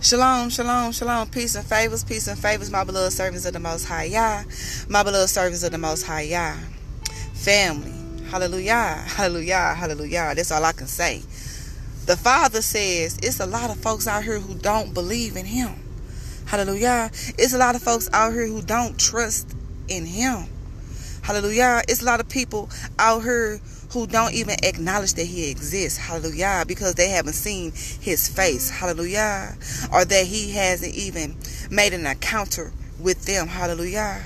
Shalom, shalom, shalom. Peace and favors, peace and favors, my beloved servants of the Most High Yah. My beloved servants of the Most High Yah. Family. Hallelujah, hallelujah, hallelujah. That's all I can say. The Father says it's a lot of folks out here who don't believe in Him. Hallelujah. It's a lot of folks out here who don't trust in Him. Hallelujah. It's a lot of people out here who don't even acknowledge that he exists. Hallelujah. Because they haven't seen his face. Hallelujah. Or that he hasn't even made an encounter with them. Hallelujah.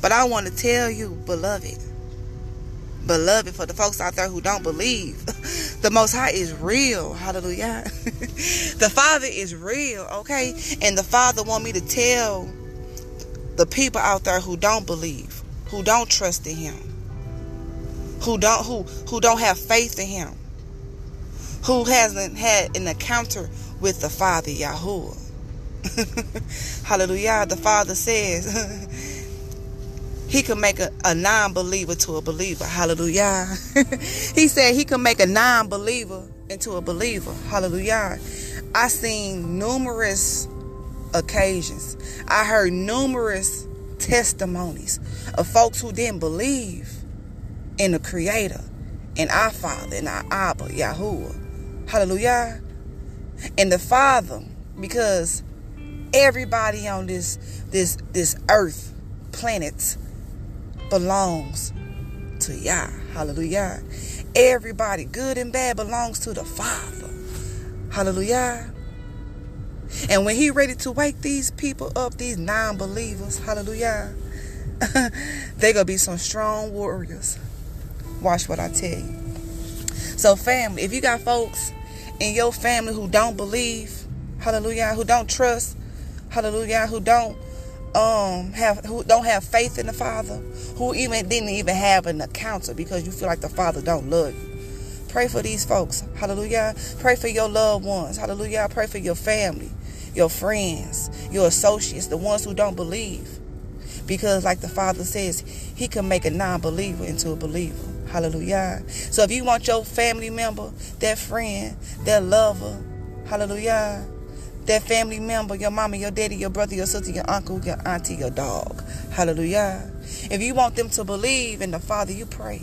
But I want to tell you, beloved, beloved, for the folks out there who don't believe, the Most High is real. Hallelujah. the Father is real, okay? And the Father want me to tell the people out there who don't believe, who don't trust in Him, who don't who who don't have faith in him who hasn't had an encounter with the father Yahuwah hallelujah. The father says he can make a, a non-believer to a believer. Hallelujah. He said he can make a non-believer into a believer. Hallelujah. I seen numerous occasions. I heard numerous testimonies of folks who didn't believe in the Creator, in our Father, in our Abba, Yahuwah. Hallelujah. And the Father, because everybody on this this this earth, planet, belongs to Yah. Hallelujah. Everybody, good and bad, belongs to the Father. Hallelujah. And when he ready to wake these people up, these non-believers, hallelujah, they gonna be some strong warriors. Watch what I tell you. So, family, if you got folks in your family who don't believe, hallelujah, who don't trust, hallelujah, who don't um have who don't have faith in the Father, who even didn't even have an encounter because you feel like the Father don't love you. Pray for these folks. Hallelujah. Pray for your loved ones. Hallelujah. Pray for your family, your friends, your associates, the ones who don't believe. Because, like the Father says, He can make a non believer into a believer. Hallelujah. So if you want your family member, that friend, that lover, hallelujah, that family member, your mama, your daddy, your brother, your sister, your uncle, your auntie, your dog, hallelujah. If you want them to believe in the Father, you pray.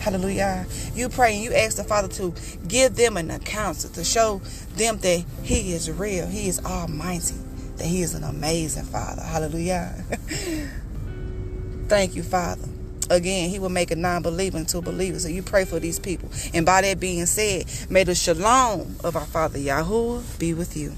Hallelujah. You pray and you ask the Father to give them an encounter, to show them that He is real, He is almighty, that He is an amazing Father. Hallelujah. Thank you, Father again, he will make a non-believer into a believer. So you pray for these people. And by that being said, may the shalom of our Father Yahuwah be with you.